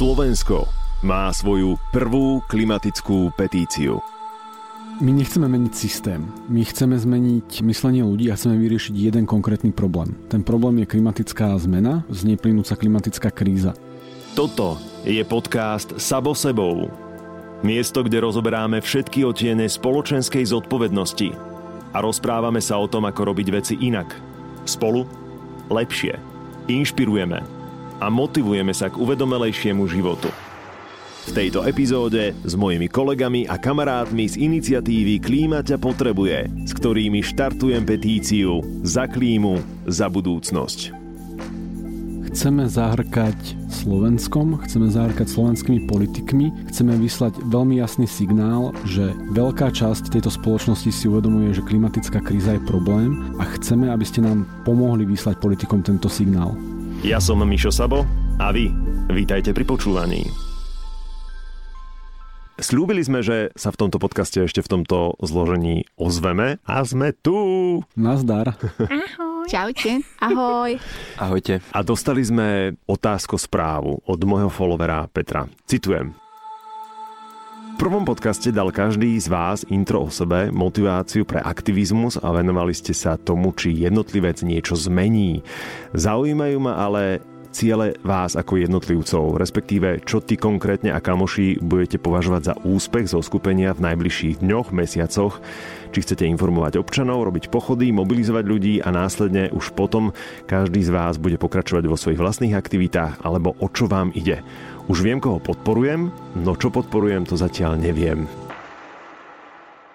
Slovensko má svoju prvú klimatickú petíciu. My nechceme meniť systém. My chceme zmeniť myslenie ľudí a chceme vyriešiť jeden konkrétny problém. Ten problém je klimatická zmena, z nej plynúca klimatická kríza. Toto je podcast Sabo sebou. Miesto, kde rozoberáme všetky otiene spoločenskej zodpovednosti a rozprávame sa o tom, ako robiť veci inak. Spolu lepšie. Inšpirujeme a motivujeme sa k uvedomelejšiemu životu. V tejto epizóde s mojimi kolegami a kamarátmi z iniciatívy Klíma potrebuje, s ktorými štartujem petíciu Za klímu, za budúcnosť. Chceme zahrkať Slovenskom, chceme zahrkať slovenskými politikmi, chceme vyslať veľmi jasný signál, že veľká časť tejto spoločnosti si uvedomuje, že klimatická kríza je problém a chceme, aby ste nám pomohli vyslať politikom tento signál. Ja som Mišo Sabo a vy vítajte pri počúvaní. Sľúbili sme, že sa v tomto podcaste ešte v tomto zložení ozveme a sme tu. Nazdar. Ahoj. Čaute. Ahoj. Ahojte. A dostali sme otázku správu od môjho followera Petra. Citujem. Prvom podcaste dal každý z vás intro o sebe, motiváciu pre aktivizmus a venovali ste sa tomu, či jednotlivec niečo zmení. Zaujímajú ma ale ciele vás ako jednotlivcov, respektíve čo ty konkrétne a kamoši budete považovať za úspech zo skupenia v najbližších dňoch, mesiacoch, či chcete informovať občanov, robiť pochody, mobilizovať ľudí a následne už potom každý z vás bude pokračovať vo svojich vlastných aktivitách alebo o čo vám ide. Už viem, koho podporujem, no čo podporujem, to zatiaľ neviem.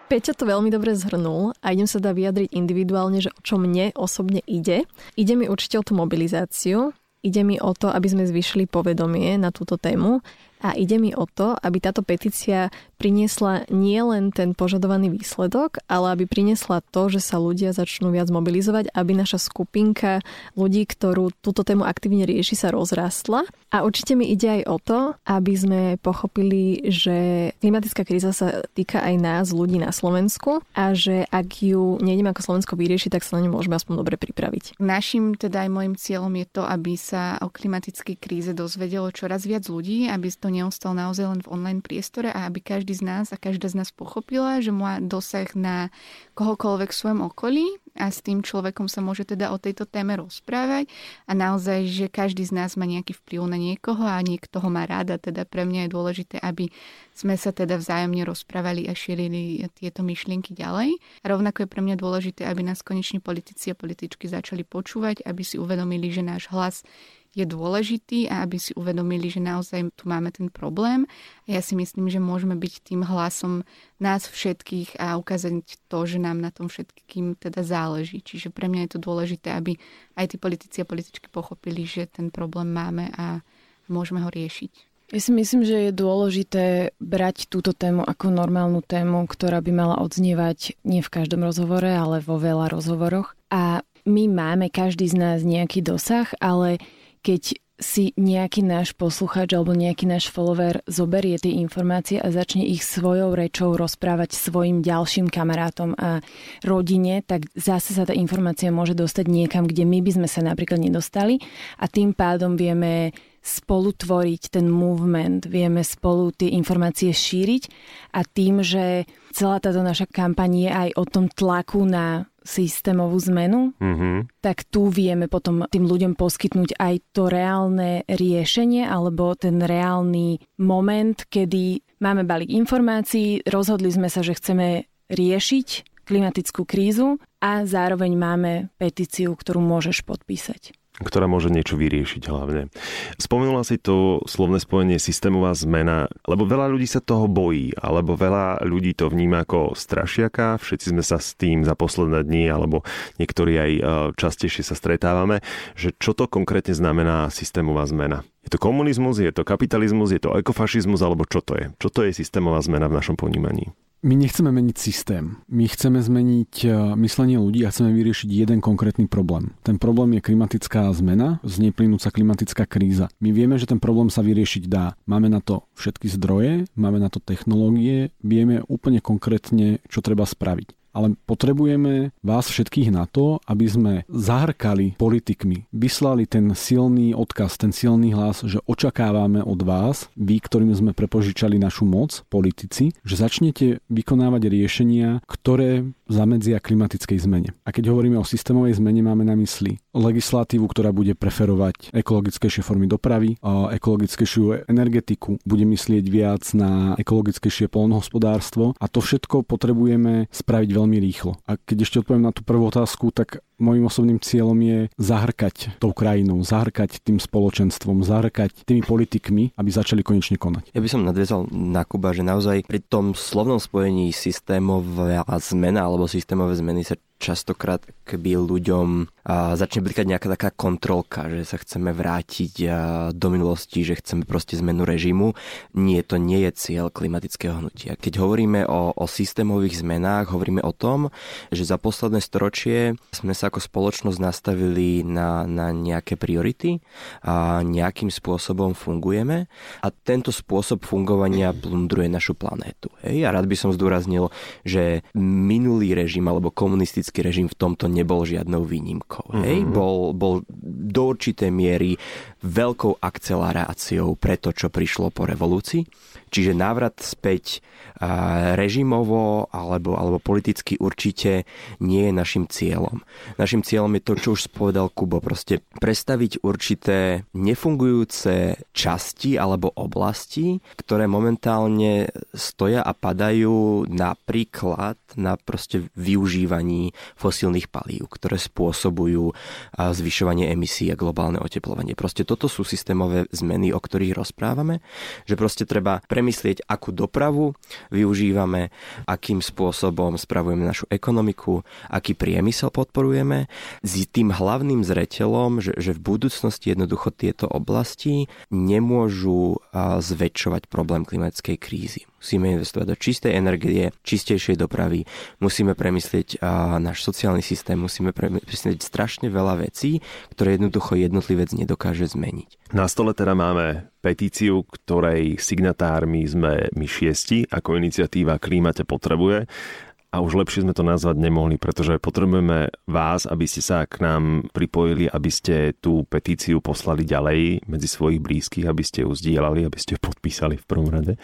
Peťa to veľmi dobre zhrnul a idem sa dá vyjadriť individuálne, že o čo mne osobne ide. Ide mi určite o tú mobilizáciu, Ide mi o to, aby sme zvyšili povedomie na túto tému a ide mi o to, aby táto petícia priniesla nielen ten požadovaný výsledok, ale aby priniesla to, že sa ľudia začnú viac mobilizovať, aby naša skupinka ľudí, ktorú túto tému aktívne rieši, sa rozrastla. A určite mi ide aj o to, aby sme pochopili, že klimatická kríza sa týka aj nás, ľudí na Slovensku a že ak ju nejdeme ako Slovensko vyriešiť, tak sa na ňu môžeme aspoň dobre pripraviť. Našim teda aj môjim cieľom je to, aby sa o klimatickej kríze dozvedelo čoraz viac ľudí, aby to neostal naozaj len v online priestore a aby každý z nás a každá z nás pochopila, že má dosah na kohokoľvek v svojom okolí a s tým človekom sa môže teda o tejto téme rozprávať a naozaj, že každý z nás má nejaký vplyv na niekoho a niekto ho má rád a teda pre mňa je dôležité, aby sme sa teda vzájomne rozprávali a šírili tieto myšlienky ďalej. A rovnako je pre mňa dôležité, aby nás koneční politici a političky začali počúvať, aby si uvedomili, že náš hlas je dôležitý a aby si uvedomili, že naozaj tu máme ten problém. Ja si myslím, že môžeme byť tým hlasom nás všetkých a ukázať to, že nám na tom všetkým teda záleží. Čiže pre mňa je to dôležité, aby aj tí politici a političky pochopili, že ten problém máme a môžeme ho riešiť. Ja si myslím, že je dôležité brať túto tému ako normálnu tému, ktorá by mala odznievať nie v každom rozhovore, ale vo veľa rozhovoroch. A my máme každý z nás nejaký dosah, ale keď si nejaký náš posluchač alebo nejaký náš follower zoberie tie informácie a začne ich svojou rečou rozprávať svojim ďalším kamarátom a rodine, tak zase sa tá informácia môže dostať niekam, kde my by sme sa napríklad nedostali. A tým pádom vieme spolu tvoriť ten movement, vieme spolu tie informácie šíriť. A tým, že celá táto naša kampaň je aj o tom tlaku na systémovú zmenu, mm-hmm. tak tu vieme potom tým ľuďom poskytnúť aj to reálne riešenie alebo ten reálny moment, kedy máme balík informácií, rozhodli sme sa, že chceme riešiť klimatickú krízu a zároveň máme petíciu, ktorú môžeš podpísať ktorá môže niečo vyriešiť hlavne. Spomenula si to slovné spojenie systémová zmena, lebo veľa ľudí sa toho bojí, alebo veľa ľudí to vníma ako strašiaka, všetci sme sa s tým za posledné dni, alebo niektorí aj e, častejšie sa stretávame, že čo to konkrétne znamená systémová zmena. Je to komunizmus, je to kapitalizmus, je to ekofašizmus, alebo čo to je? Čo to je systémová zmena v našom ponímaní? My nechceme meniť systém. My chceme zmeniť e, myslenie ľudí a chceme vyriešiť jeden konkrétny problém. Ten problém je klimatická zmena, z nej plynúca klimatická kríza. My vieme, že ten problém sa vyriešiť dá. Máme na to všetky zdroje, máme na to technológie, vieme úplne konkrétne, čo treba spraviť. Ale potrebujeme vás všetkých na to, aby sme zahrkali politikmi, vyslali ten silný odkaz, ten silný hlas, že očakávame od vás, vy, ktorým sme prepožičali našu moc, politici, že začnete vykonávať riešenia, ktoré zamedzia klimatickej zmene. A keď hovoríme o systémovej zmene, máme na mysli legislatívu, ktorá bude preferovať ekologickejšie formy dopravy, ekologickejšiu energetiku, bude myslieť viac na ekologickejšie polnohospodárstvo a to všetko potrebujeme spraviť veľmi rýchlo. A keď ešte odpoviem na tú prvú otázku, tak Mojím osobným cieľom je zahrkať tou krajinou, zahrkať tým spoločenstvom, zahrkať tými politikmi, aby začali konečne konať. Ja by som nadviazal na Kuba, že naozaj pri tom slovnom spojení systémová zmena alebo systémové zmeny sa častokrát keby ľuďom začne blikať nejaká taká kontrolka, že sa chceme vrátiť do minulosti, že chceme proste zmenu režimu. Nie, to nie je cieľ klimatického hnutia. Keď hovoríme o, o systémových zmenách, hovoríme o tom, že za posledné storočie sme sa ako spoločnosť nastavili na, na nejaké priority a nejakým spôsobom fungujeme a tento spôsob fungovania plundruje našu planétu. Hej? A rád by som zdôraznil, že minulý režim alebo komunistický komunistický režim v tomto nebol žiadnou výnimkou. Mm-hmm. Hej? Bol, bol do určitej miery veľkou akceleráciou pre to, čo prišlo po revolúcii. Čiže návrat späť režimovo alebo, alebo politicky určite nie je našim cieľom. Našim cieľom je to, čo už spovedal Kubo, proste prestaviť určité nefungujúce časti alebo oblasti, ktoré momentálne stoja a padajú napríklad na proste využívaní fosílnych palív, ktoré spôsobujú zvyšovanie emisí a globálne oteplovanie. Proste toto sú systémové zmeny, o ktorých rozprávame, že proste treba premyslieť, akú dopravu využívame, akým spôsobom spravujeme našu ekonomiku, aký priemysel podporujeme, s tým hlavným zreteľom, že, že v budúcnosti jednoducho tieto oblasti nemôžu zväčšovať problém klimatickej krízy musíme investovať do čistej energie, čistejšej dopravy, musíme premyslieť a, náš sociálny systém, musíme premyslieť strašne veľa vecí, ktoré jednoducho jednotlivec nedokáže zmeniť. Na stole teda máme petíciu, ktorej signatármi sme my šiesti, ako iniciatíva Klímate potrebuje a už lepšie sme to nazvať nemohli, pretože potrebujeme vás, aby ste sa k nám pripojili, aby ste tú petíciu poslali ďalej medzi svojich blízkych, aby ste ju zdieľali, aby ste ju podpísali v prvom rade.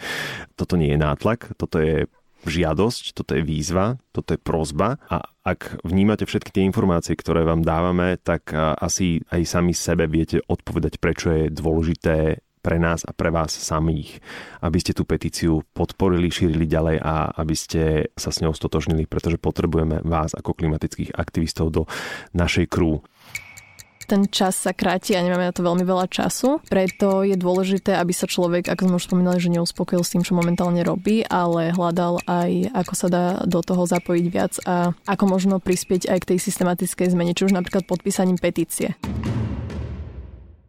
Toto nie je nátlak, toto je žiadosť, toto je výzva, toto je prozba a ak vnímate všetky tie informácie, ktoré vám dávame, tak asi aj sami sebe viete odpovedať, prečo je dôležité pre nás a pre vás samých, aby ste tú petíciu podporili, šírili ďalej a aby ste sa s ňou stotožnili, pretože potrebujeme vás ako klimatických aktivistov do našej krú ten čas sa kráti a nemáme na to veľmi veľa času. Preto je dôležité, aby sa človek, ako sme už spomínali, že neuspokojil s tým, čo momentálne robí, ale hľadal aj, ako sa dá do toho zapojiť viac a ako možno prispieť aj k tej systematickej zmene, či už napríklad podpísaním petície.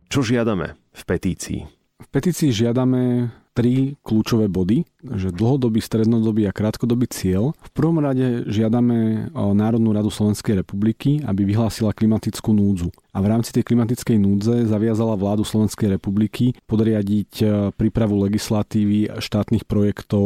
Čo žiadame v petícii? V petícii žiadame tri kľúčové body, že dlhodobý, strednodobý a krátkodobý cieľ. V prvom rade žiadame Národnú radu Slovenskej republiky, aby vyhlásila klimatickú núdzu. A v rámci tej klimatickej núdze zaviazala vládu Slovenskej republiky podriadiť e, prípravu legislatívy štátnych projektov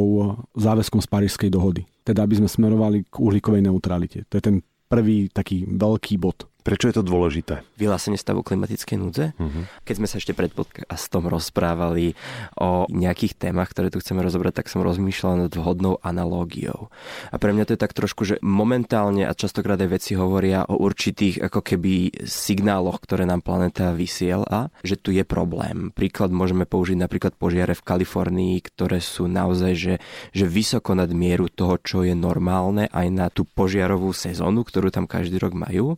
záväzkom z Parížskej dohody. Teda aby sme smerovali k uhlíkovej neutralite. To je ten prvý taký veľký bod. Prečo je to dôležité? Vyhlásenie stavu klimatickej núdze. Uh-huh. Keď sme sa ešte pred podcastom rozprávali o nejakých témach, ktoré tu chceme rozobrať, tak som rozmýšľal nad vhodnou analógiou. A pre mňa to je tak trošku, že momentálne a častokrát aj veci hovoria o určitých ako keby signáloch, ktoré nám planeta vysiela, že tu je problém. Príklad môžeme použiť napríklad požiare v Kalifornii, ktoré sú naozaj že, že vysoko nad mieru toho, čo je normálne aj na tú požiarovú sezónu, ktorú tam každý rok majú.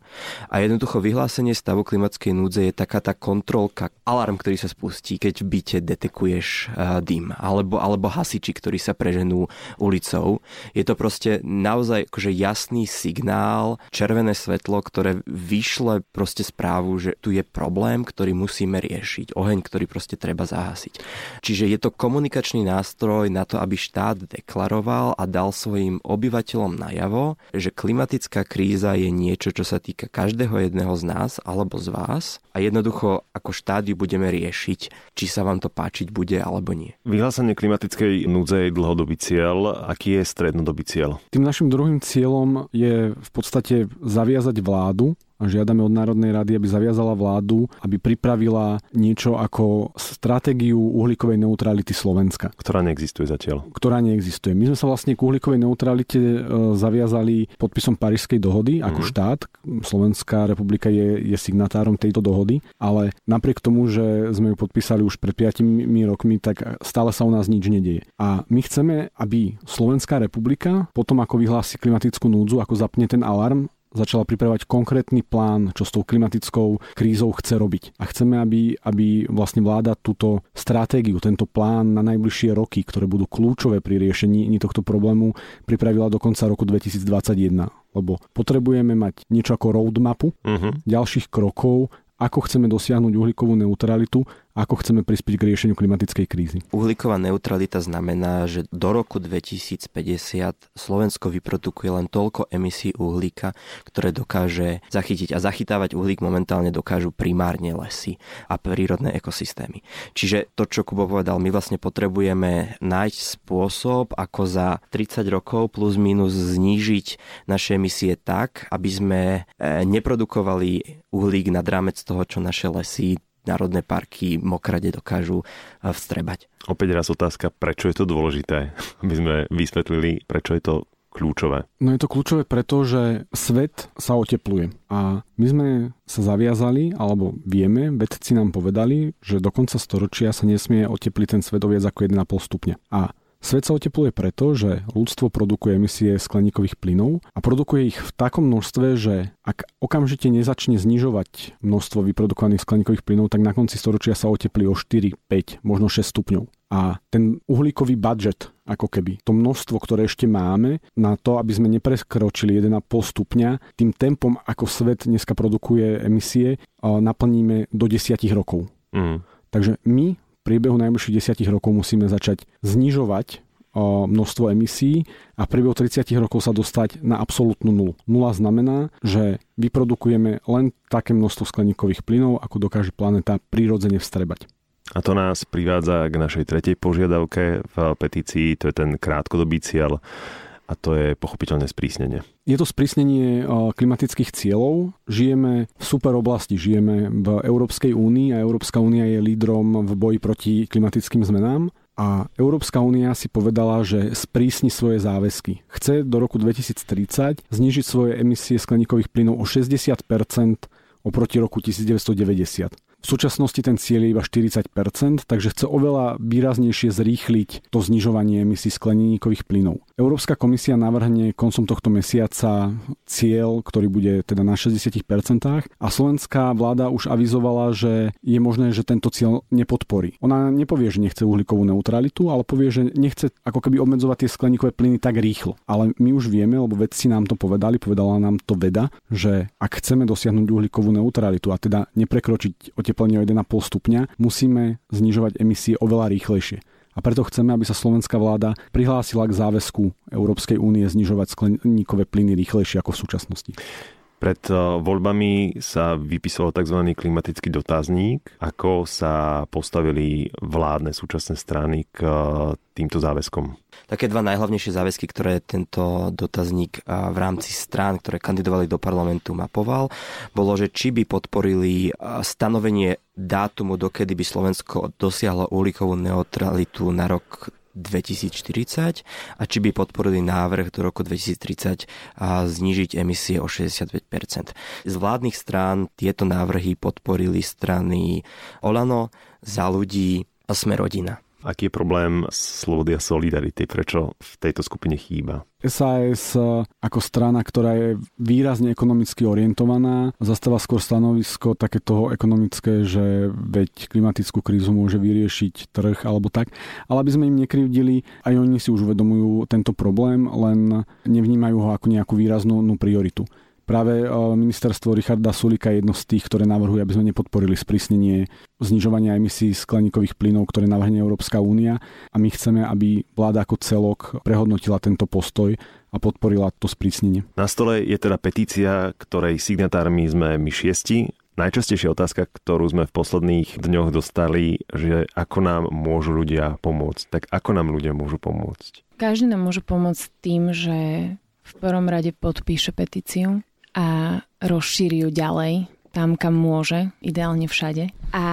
A jednoducho vyhlásenie stavu klimatickej núdze je taká tá kontrolka, alarm, ktorý sa spustí, keď v byte detekuješ uh, dym, alebo, alebo hasiči, ktorí sa preženú ulicou. Je to proste naozaj akože jasný signál, červené svetlo, ktoré vyšle proste správu, že tu je problém, ktorý musíme riešiť, oheň, ktorý proste treba zahasiť. Čiže je to komunikačný nástroj na to, aby štát deklaroval a dal svojim obyvateľom najavo, že klimatická kríza je niečo, čo sa týka každého každého jedného z nás alebo z vás a jednoducho ako štádiu budeme riešiť, či sa vám to páčiť bude alebo nie. Vyhlásenie klimatickej núdze je dlhodobý cieľ. Aký je strednodobý cieľ? Tým našim druhým cieľom je v podstate zaviazať vládu žiadame od Národnej rady, aby zaviazala vládu, aby pripravila niečo ako stratégiu uhlíkovej neutrality Slovenska. Ktorá neexistuje zatiaľ. Ktorá neexistuje. My sme sa vlastne k uhlíkovej neutralite e, zaviazali podpisom Parížskej dohody ako mm. štát. Slovenská republika je, je signatárom tejto dohody, ale napriek tomu, že sme ju podpísali už pred 5 rokmi, tak stále sa u nás nič nedieje. A my chceme, aby Slovenská republika potom ako vyhlási klimatickú núdzu, ako zapne ten alarm, začala pripravovať konkrétny plán, čo s tou klimatickou krízou chce robiť. A chceme, aby, aby vlastne vláda túto stratégiu, tento plán na najbližšie roky, ktoré budú kľúčové pri riešení tohto problému, pripravila do konca roku 2021 lebo potrebujeme mať niečo ako roadmapu uh-huh. ďalších krokov, ako chceme dosiahnuť uhlíkovú neutralitu ako chceme prispieť k riešeniu klimatickej krízy. Uhlíková neutralita znamená, že do roku 2050 Slovensko vyprodukuje len toľko emisí uhlíka, ktoré dokáže zachytiť a zachytávať uhlík momentálne dokážu primárne lesy a prírodné ekosystémy. Čiže to, čo Kubo povedal, my vlastne potrebujeme nájsť spôsob, ako za 30 rokov plus minus znížiť naše emisie tak, aby sme e, neprodukovali uhlík nad rámec toho, čo naše lesy národné parky mokrade dokážu eh, vstrebať. Opäť raz otázka, prečo je to dôležité, aby sme vysvetlili, prečo je to kľúčové? No je to kľúčové preto, že svet sa otepluje a my sme sa zaviazali, alebo vieme, vedci nám povedali, že do konca storočia sa nesmie otepliť ten svet o viac ako 1,5 stupňa. A Svet sa otepluje preto, že ľudstvo produkuje emisie skleníkových plynov a produkuje ich v takom množstve, že ak okamžite nezačne znižovať množstvo vyprodukovaných skleníkových plynov, tak na konci storočia sa oteplí o 4, 5, možno 6 stupňov. A ten uhlíkový budget, ako keby, to množstvo, ktoré ešte máme na to, aby sme neprekročili 1,5 stupňa, tým tempom, ako svet dneska produkuje emisie, naplníme do 10 rokov. Mm. Takže my priebehu najbližších desiatich rokov musíme začať znižovať množstvo emisí a v priebehu 30 rokov sa dostať na absolútnu nulu. Nula znamená, že vyprodukujeme len také množstvo skleníkových plynov, ako dokáže planéta prirodzene vstrebať. A to nás privádza k našej tretej požiadavke v petícii, to je ten krátkodobý cieľ a to je pochopiteľne sprísnenie. Je to sprísnenie klimatických cieľov. Žijeme v super oblasti, žijeme v Európskej únii a Európska únia je lídrom v boji proti klimatickým zmenám. A Európska únia si povedala, že sprísni svoje záväzky. Chce do roku 2030 znižiť svoje emisie skleníkových plynov o 60% oproti roku 1990. V súčasnosti ten cieľ je iba 40%, takže chce oveľa výraznejšie zrýchliť to znižovanie emisí skleníkových plynov. Európska komisia navrhne koncom tohto mesiaca cieľ, ktorý bude teda na 60% a slovenská vláda už avizovala, že je možné, že tento cieľ nepodporí. Ona nepovie, že nechce uhlíkovú neutralitu, ale povie, že nechce ako keby obmedzovať tie skleníkové plyny tak rýchlo. Ale my už vieme, lebo vedci nám to povedali, povedala nám to veda, že ak chceme dosiahnuť uhlíkovú neutralitu a teda neprekročiť oteplenie o 1,5 stupňa, musíme znižovať emisie oveľa rýchlejšie. A preto chceme, aby sa slovenská vláda prihlásila k záväzku Európskej únie znižovať skleníkové plyny rýchlejšie ako v súčasnosti. Pred eh, voľbami sa vypisoval tzv. klimatický dotazník. Ako sa postavili vládne súčasné strany k eh, týmto záväzkom? Také dva najhlavnejšie záväzky, ktoré tento dotazník eh, v rámci strán, ktoré kandidovali do parlamentu, mapoval, bolo, že či by podporili stanovenie dátumu, dokedy by Slovensko dosiahlo uhlíkovú neutralitu na rok 2040 a či by podporili návrh do roku 2030 a znižiť emisie o 65%. Z vládnych strán tieto návrhy podporili strany Olano, Za ľudí a Sme rodina. Aký je problém slobody a solidarity? Prečo v tejto skupine chýba? SAS e, ako strana, ktorá je výrazne ekonomicky orientovaná, zastáva skôr stanovisko také toho ekonomické, že veď klimatickú krízu môže vyriešiť trh alebo tak. Ale aby sme im nekrivdili, aj oni si už uvedomujú tento problém, len nevnímajú ho ako nejakú výraznú prioritu. Práve ministerstvo Richarda Sulika je jedno z tých, ktoré navrhuje, aby sme nepodporili sprísnenie znižovania emisí skleníkových plynov, ktoré navrhne Európska únia a my chceme, aby vláda ako celok prehodnotila tento postoj a podporila to sprísnenie. Na stole je teda petícia, ktorej signatármi sme my šiesti Najčastejšia otázka, ktorú sme v posledných dňoch dostali, že ako nám môžu ľudia pomôcť. Tak ako nám ľudia môžu pomôcť? Každý nám môže pomôcť tým, že v prvom rade podpíše petíciu a rozšíri ju ďalej tam, kam môže, ideálne všade. A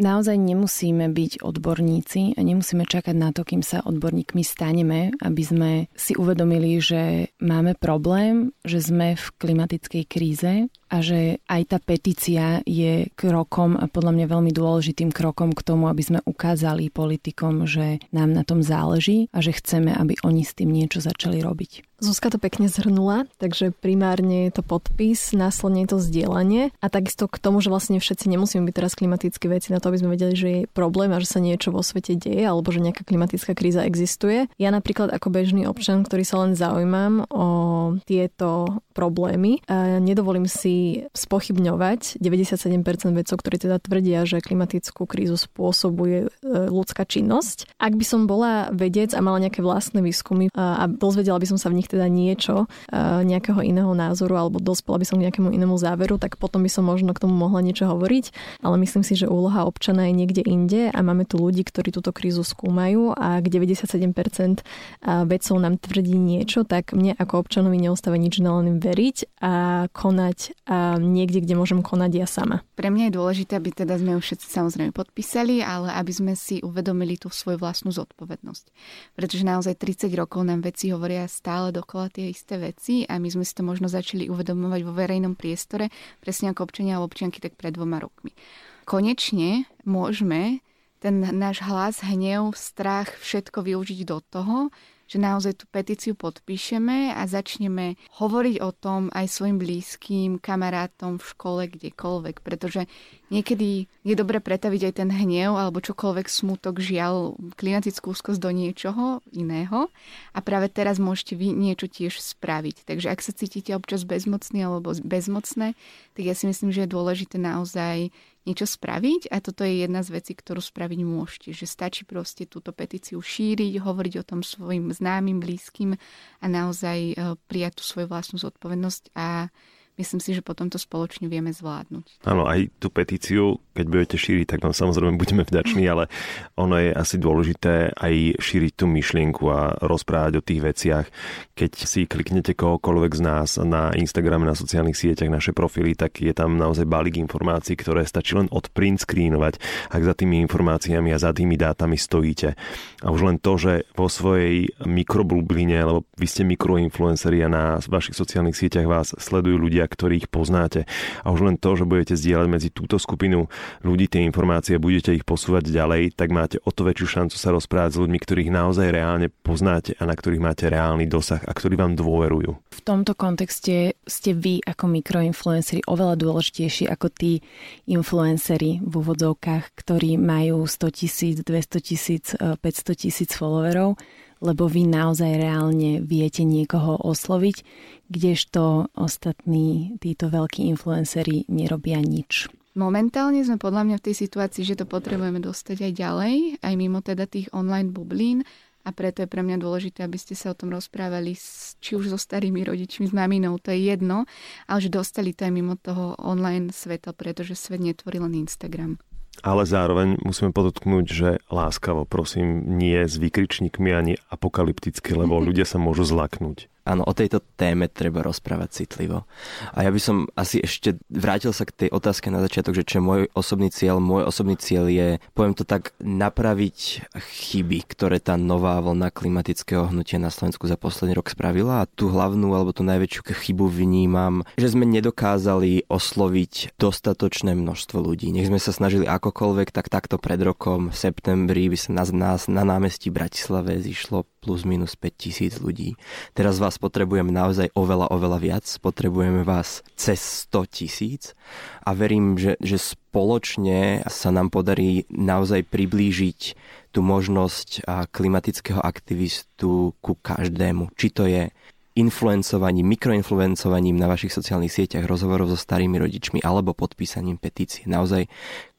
naozaj nemusíme byť odborníci a nemusíme čakať na to, kým sa odborníkmi staneme, aby sme si uvedomili, že máme problém, že sme v klimatickej kríze a že aj tá petícia je krokom a podľa mňa veľmi dôležitým krokom k tomu, aby sme ukázali politikom, že nám na tom záleží a že chceme, aby oni s tým niečo začali robiť. Zuzka to pekne zhrnula, takže primárne je to podpis, následne je to zdieľanie a takisto k tomu, že vlastne všetci nemusíme byť teraz klimatické veci na to, aby sme vedeli, že je problém a že sa niečo vo svete deje alebo že nejaká klimatická kríza existuje. Ja napríklad ako bežný občan, ktorý sa len zaujímam o tieto problémy, nedovolím si spochybňovať 97% vedcov, ktorí teda tvrdia, že klimatickú krízu spôsobuje e, ľudská činnosť. Ak by som bola vedec a mala nejaké vlastné výskumy a dozvedela by som sa v nich teda niečo, e, nejakého iného názoru alebo dospela by som k nejakému inému záveru, tak potom by som možno k tomu mohla niečo hovoriť. Ale myslím si, že úloha občana je niekde inde a máme tu ľudí, ktorí túto krízu skúmajú a ak 97% vedcov nám tvrdí niečo, tak mne ako občanovi neostáva nič len veriť a konať a niekde, kde môžem konať ja sama. Pre mňa je dôležité, aby teda sme ju všetci samozrejme podpísali, ale aby sme si uvedomili tú svoju vlastnú zodpovednosť. Pretože naozaj 30 rokov nám veci hovoria stále dokola tie isté veci a my sme si to možno začali uvedomovať vo verejnom priestore, presne ako občania a občianky, tak pred dvoma rokmi. Konečne môžeme ten náš hlas, hnev, strach, všetko využiť do toho, že naozaj tú petíciu podpíšeme a začneme hovoriť o tom aj svojim blízkym, kamarátom v škole, kdekoľvek, pretože niekedy je dobre pretaviť aj ten hnev alebo čokoľvek smutok, žiaľ, klimatickú úzkosť do niečoho iného a práve teraz môžete vy niečo tiež spraviť. Takže ak sa cítite občas bezmocný alebo bezmocné, tak ja si myslím, že je dôležité naozaj niečo spraviť a toto je jedna z vecí, ktorú spraviť môžete. Že stačí proste túto petíciu šíriť, hovoriť o tom svojim známym, blízkym a naozaj eh, prijať tú svoju vlastnú zodpovednosť a myslím si, že potom to spoločne vieme zvládnuť. Áno, aj tú petíciu, keď budete šíriť, tak vám samozrejme budeme vďační, ale ono je asi dôležité aj šíriť tú myšlienku a rozprávať o tých veciach. Keď si kliknete kohokoľvek z nás na Instagrame, na sociálnych sieťach, naše profily, tak je tam naozaj balík informácií, ktoré stačí len odprint screenovať, ak za tými informáciami a za tými dátami stojíte. A už len to, že vo svojej mikrobubline, lebo vy ste mikroinfluenceri a na vašich sociálnych sieťach vás sledujú ľudia, ktorých poznáte. A už len to, že budete zdieľať medzi túto skupinu ľudí tie informácie, budete ich posúvať ďalej, tak máte o to väčšiu šancu sa rozprávať s ľuďmi, ktorých naozaj reálne poznáte a na ktorých máte reálny dosah a ktorí vám dôverujú. V tomto kontexte ste vy ako mikroinfluenceri oveľa dôležitejší ako tí influenceri v úvodzovkách, ktorí majú 100 tisíc, 200 tisíc, 500 tisíc followerov lebo vy naozaj reálne viete niekoho osloviť, kdežto ostatní títo veľkí influenceri nerobia nič. Momentálne sme podľa mňa v tej situácii, že to potrebujeme dostať aj ďalej, aj mimo teda tých online bublín a preto je pre mňa dôležité, aby ste sa o tom rozprávali s, či už so starými rodičmi, s maminou, to je jedno, ale že dostali to aj mimo toho online sveta, pretože svet netvorí len Instagram ale zároveň musíme podotknúť, že láskavo, prosím, nie s výkričníkmi ani apokalypticky, lebo ľudia sa môžu zlaknúť. Áno, o tejto téme treba rozprávať citlivo. A ja by som asi ešte vrátil sa k tej otázke na začiatok, že čo je môj osobný cieľ. Môj osobný cieľ je, poviem to tak, napraviť chyby, ktoré tá nová vlna klimatického hnutia na Slovensku za posledný rok spravila. A tú hlavnú alebo tú najväčšiu chybu vnímam, že sme nedokázali osloviť dostatočné množstvo ľudí. Nech sme sa snažili akokoľvek, tak takto pred rokom, v septembri by sa nás, nás na námestí Bratislave zišlo plus minus 5 tisíc ľudí. Teraz vás potrebujem naozaj oveľa, oveľa viac. Potrebujeme vás cez 100 tisíc a verím, že, že spoločne sa nám podarí naozaj priblížiť tú možnosť klimatického aktivistu ku každému. Či to je influencovaním, mikroinfluencovaním na vašich sociálnych sieťach, rozhovorov so starými rodičmi alebo podpísaním petície. Naozaj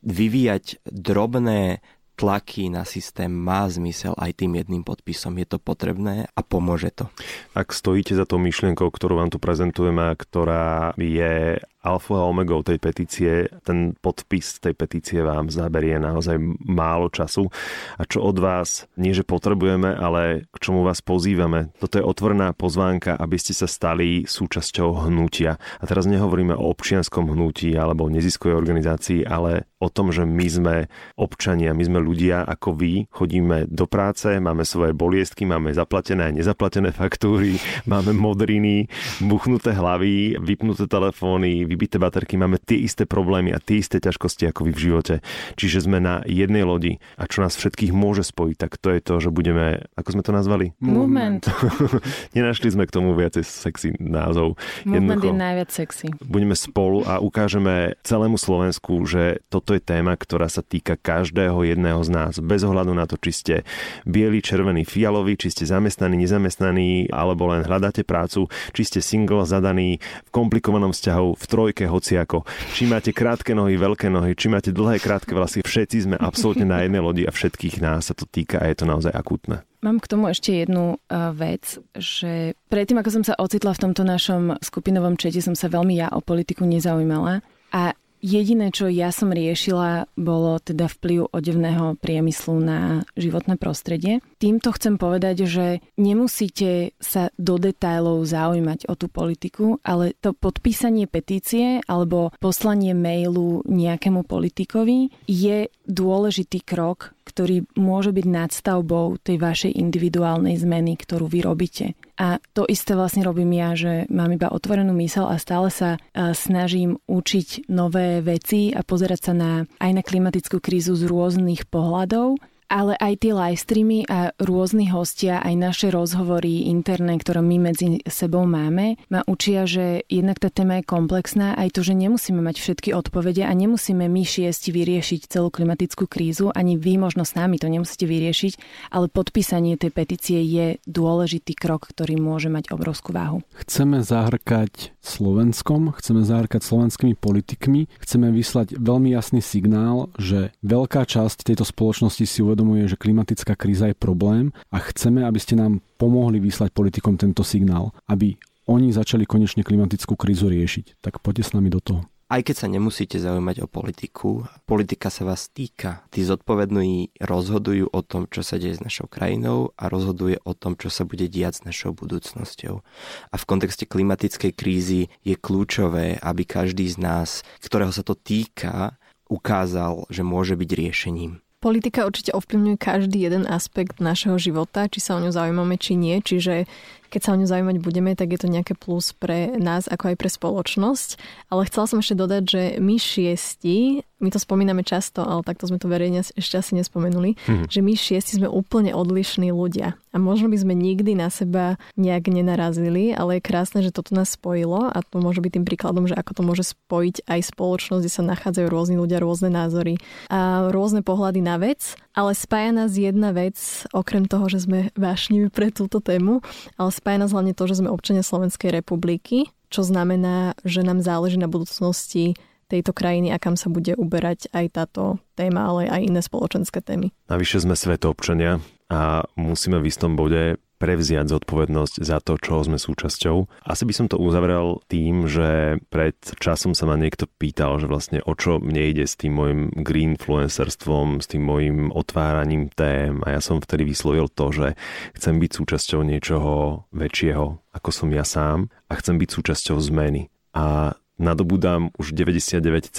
vyvíjať drobné tlaky na systém má zmysel aj tým jedným podpisom. Je to potrebné a pomôže to. Ak stojíte za tou myšlienkou, ktorú vám tu prezentujeme, ktorá je alfa a omegou tej petície, ten podpis tej petície vám zaberie naozaj málo času. A čo od vás, nie že potrebujeme, ale k čomu vás pozývame. Toto je otvorená pozvánka, aby ste sa stali súčasťou hnutia. A teraz nehovoríme o občianskom hnutí alebo neziskovej organizácii, ale o tom, že my sme občania, my sme ľudia ako vy, chodíme do práce, máme svoje boliestky, máme zaplatené a nezaplatené faktúry, máme modriny, buchnuté hlavy, vypnuté telefóny, vybité baterky, máme tie isté problémy a tie isté ťažkosti ako vy v živote. Čiže sme na jednej lodi a čo nás všetkých môže spojiť, tak to je to, že budeme, ako sme to nazvali? Movement. Nenašli sme k tomu viacej sexy názov. Movement Jednoducho, je najviac sexy. Budeme spolu a ukážeme celému Slovensku, že toto je téma, ktorá sa týka každého jedného z nás, bez ohľadu na to, či ste bieli, červený, fialový, či ste zamestnaní, nezamestnaní, alebo len hľadáte prácu, či ste single, zadaný, v komplikovanom vzťahu, v tro trojke hociako. Či máte krátke nohy, veľké nohy, či máte dlhé, krátke vlasy, všetci sme absolútne na jednej lodi a všetkých nás sa to týka a je to naozaj akútne. Mám k tomu ešte jednu uh, vec, že predtým, ako som sa ocitla v tomto našom skupinovom čete, som sa veľmi ja o politiku nezaujímala. A Jediné, čo ja som riešila, bolo teda vplyv odevného priemyslu na životné prostredie. Týmto chcem povedať, že nemusíte sa do detajlov zaujímať o tú politiku, ale to podpísanie petície alebo poslanie mailu nejakému politikovi je dôležitý krok, ktorý môže byť nadstavbou tej vašej individuálnej zmeny, ktorú vy robíte. A to isté vlastne robím ja, že mám iba otvorenú mysel a stále sa snažím učiť nové veci a pozerať sa na, aj na klimatickú krízu z rôznych pohľadov ale aj tie live streamy a rôzni hostia, aj naše rozhovory interné, ktoré my medzi sebou máme, ma učia, že jednak tá téma je komplexná, aj to, že nemusíme mať všetky odpovede a nemusíme my šiesti vyriešiť celú klimatickú krízu, ani vy možno s nami to nemusíte vyriešiť, ale podpísanie tej petície je dôležitý krok, ktorý môže mať obrovskú váhu. Chceme zahrkať Slovenskom, chceme zahrkať slovenskými politikmi, chceme vyslať veľmi jasný signál, že veľká časť tejto spoločnosti si uvedomuje, uvedomuje, že klimatická kríza je problém a chceme, aby ste nám pomohli vyslať politikom tento signál, aby oni začali konečne klimatickú krízu riešiť. Tak poďte s nami do toho. Aj keď sa nemusíte zaujímať o politiku, politika sa vás týka. Tí zodpovední rozhodujú o tom, čo sa deje s našou krajinou a rozhoduje o tom, čo sa bude diať s našou budúcnosťou. A v kontexte klimatickej krízy je kľúčové, aby každý z nás, ktorého sa to týka, ukázal, že môže byť riešením. Politika určite ovplyvňuje každý jeden aspekt našeho života, či sa o ňu zaujímame, či nie. Čiže keď sa o ňu zaujímať budeme, tak je to nejaké plus pre nás, ako aj pre spoločnosť. Ale chcela som ešte dodať, že my šiesti, my to spomíname často, ale takto sme to verejne ešte asi nespomenuli, mm. že my šiesti sme úplne odlišní ľudia. A možno by sme nikdy na seba nejak nenarazili, ale je krásne, že toto nás spojilo a to môže byť tým príkladom, že ako to môže spojiť aj spoločnosť, kde sa nachádzajú rôzni ľudia, rôzne názory a rôzne pohľady na vec. Ale spája nás jedna vec, okrem toho, že sme vášniví pre túto tému, ale spája nás hlavne to, že sme občania Slovenskej republiky, čo znamená, že nám záleží na budúcnosti tejto krajiny a kam sa bude uberať aj táto téma, ale aj iné spoločenské témy. Navyše sme občania a musíme v istom bode prevziať zodpovednosť za to, čo sme súčasťou. Asi by som to uzavrel tým, že pred časom sa ma niekto pýtal, že vlastne o čo mne ide s tým môjim greenfluencerstvom, s tým môjim otváraním tém a ja som vtedy vyslovil to, že chcem byť súčasťou niečoho väčšieho, ako som ja sám a chcem byť súčasťou zmeny. A nadobudám už 99,9%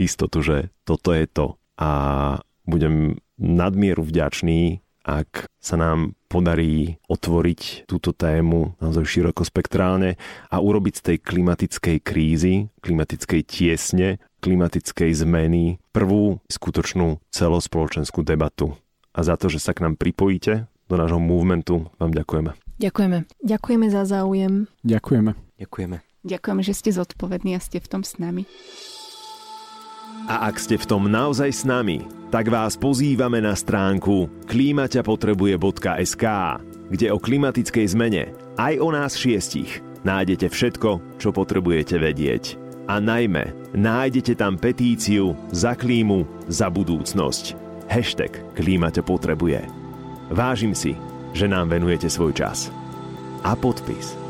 istotu, že toto je to. A budem nadmieru vďačný ak sa nám podarí otvoriť túto tému naozaj širokospektrálne a urobiť z tej klimatickej krízy, klimatickej tiesne, klimatickej zmeny prvú skutočnú celospoločenskú debatu. A za to, že sa k nám pripojíte do nášho movementu, vám ďakujeme. Ďakujeme. Ďakujeme za záujem. Ďakujeme. Ďakujeme. Ďakujem, že ste zodpovední a ste v tom s nami. A ak ste v tom naozaj s nami, tak vás pozývame na stránku klimaťapotrebuje.sk. kde o klimatickej zmene, aj o nás šiestich, nájdete všetko, čo potrebujete vedieť. A najmä, nájdete tam petíciu za klímu, za budúcnosť. Hashtag Klíma potrebuje. Vážim si, že nám venujete svoj čas. A podpis.